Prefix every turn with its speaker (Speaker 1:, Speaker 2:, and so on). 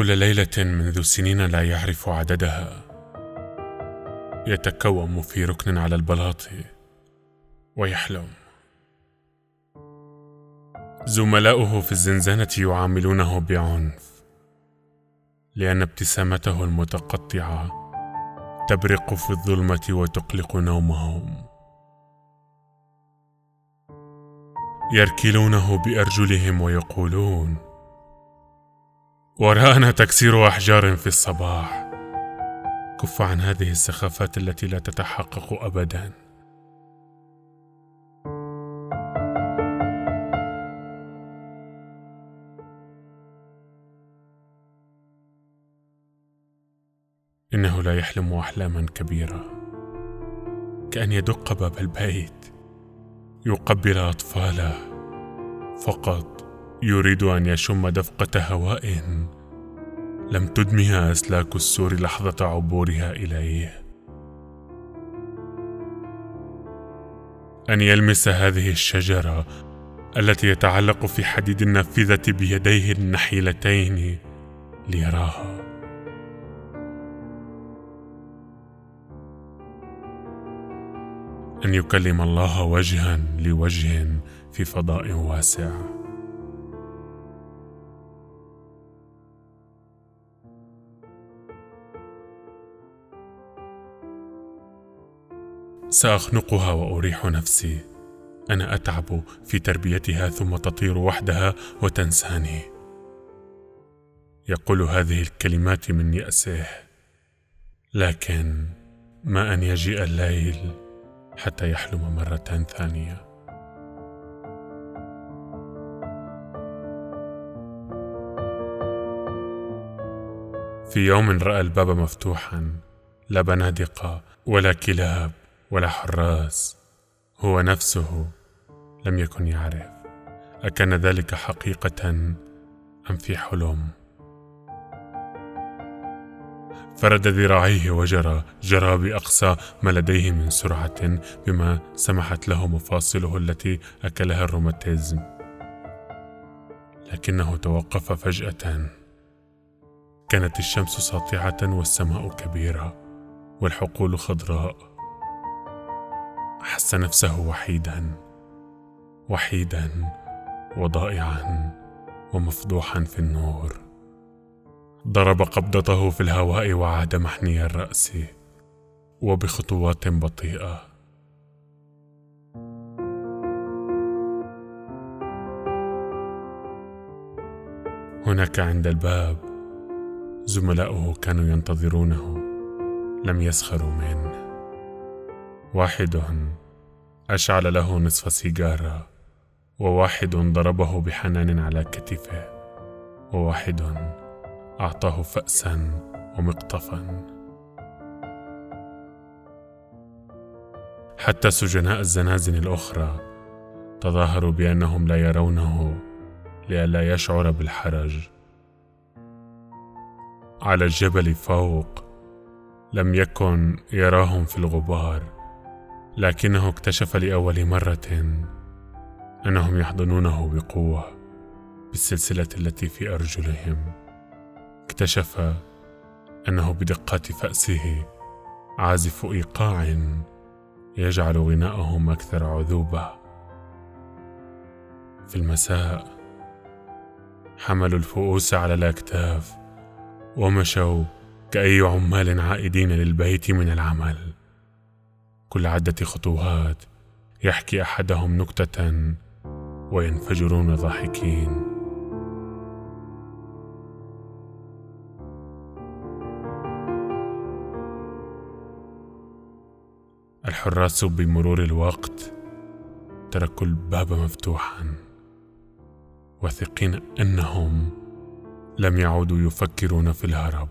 Speaker 1: كل ليلة منذ سنين لا يعرف عددها. يتكوم في ركن على البلاط ويحلم. زملاؤه في الزنزانة يعاملونه بعنف لأن ابتسامته المتقطعة تبرق في الظلمة وتقلق نومهم. يركلونه بأرجلهم ويقولون وراءنا تكسير أحجار في الصباح. كف عن هذه السخافات التي لا تتحقق أبدا. إنه لا يحلم أحلاما كبيرة. كأن يدق باب البيت يقبل أطفاله فقط. يريد أن يشم دفقة هواء. لم تدمها أسلاك السور لحظة عبورها إليه. أن يلمس هذه الشجرة التي يتعلق في حديد النافذة بيديه النحيلتين ليراها. أن يكلم الله وجها لوجه في فضاء واسع. سأخنقها وأريح نفسي. أنا أتعب في تربيتها ثم تطير وحدها وتنساني. يقول هذه الكلمات من يأسه. لكن ما أن يجيء الليل حتى يحلم مرة ثانية. في يوم رأى الباب مفتوحا لا بنادق ولا كلاب. ولا حراس. هو نفسه لم يكن يعرف. أكان ذلك حقيقة أم في حلم؟ فرد ذراعيه وجرى. جرى بأقصى ما لديه من سرعة بما سمحت له مفاصله التي أكلها الروماتيزم. لكنه توقف فجأة. كانت الشمس ساطعة والسماء كبيرة والحقول خضراء. احس نفسه وحيدا وحيدا وضائعا ومفضوحا في النور. ضرب قبضته في الهواء وعاد محني الرأس وبخطوات بطيئة. هناك عند الباب زملاؤه كانوا ينتظرونه لم يسخروا منه. واحد أشعل له نصف سيجارة وواحد ضربه بحنان على كتفه وواحد أعطاه فاسا ومقطفا. حتى سجناء الزنازن الأخرى تظاهروا بأنهم لا يرونه لئلا يشعر بالحرج. على الجبل فوق لم يكن يراهم في الغبار. لكنه اكتشف لأول مرة أنهم يحضنونه بقوة بالسلسلة التي في أرجلهم. اكتشف أنه بدقات فأسه عازف إيقاع يجعل غناءهم أكثر عذوبة. في المساء حملوا الفؤوس على الأكتاف ومشوا كأي عمال عائدين للبيت من العمل. كل عدة خطوات يحكي أحدهم نكتة وينفجرون ضاحكين. الحراس بمرور الوقت تركوا الباب مفتوحا واثقين أنهم لم يعودوا يفكرون في الهرب.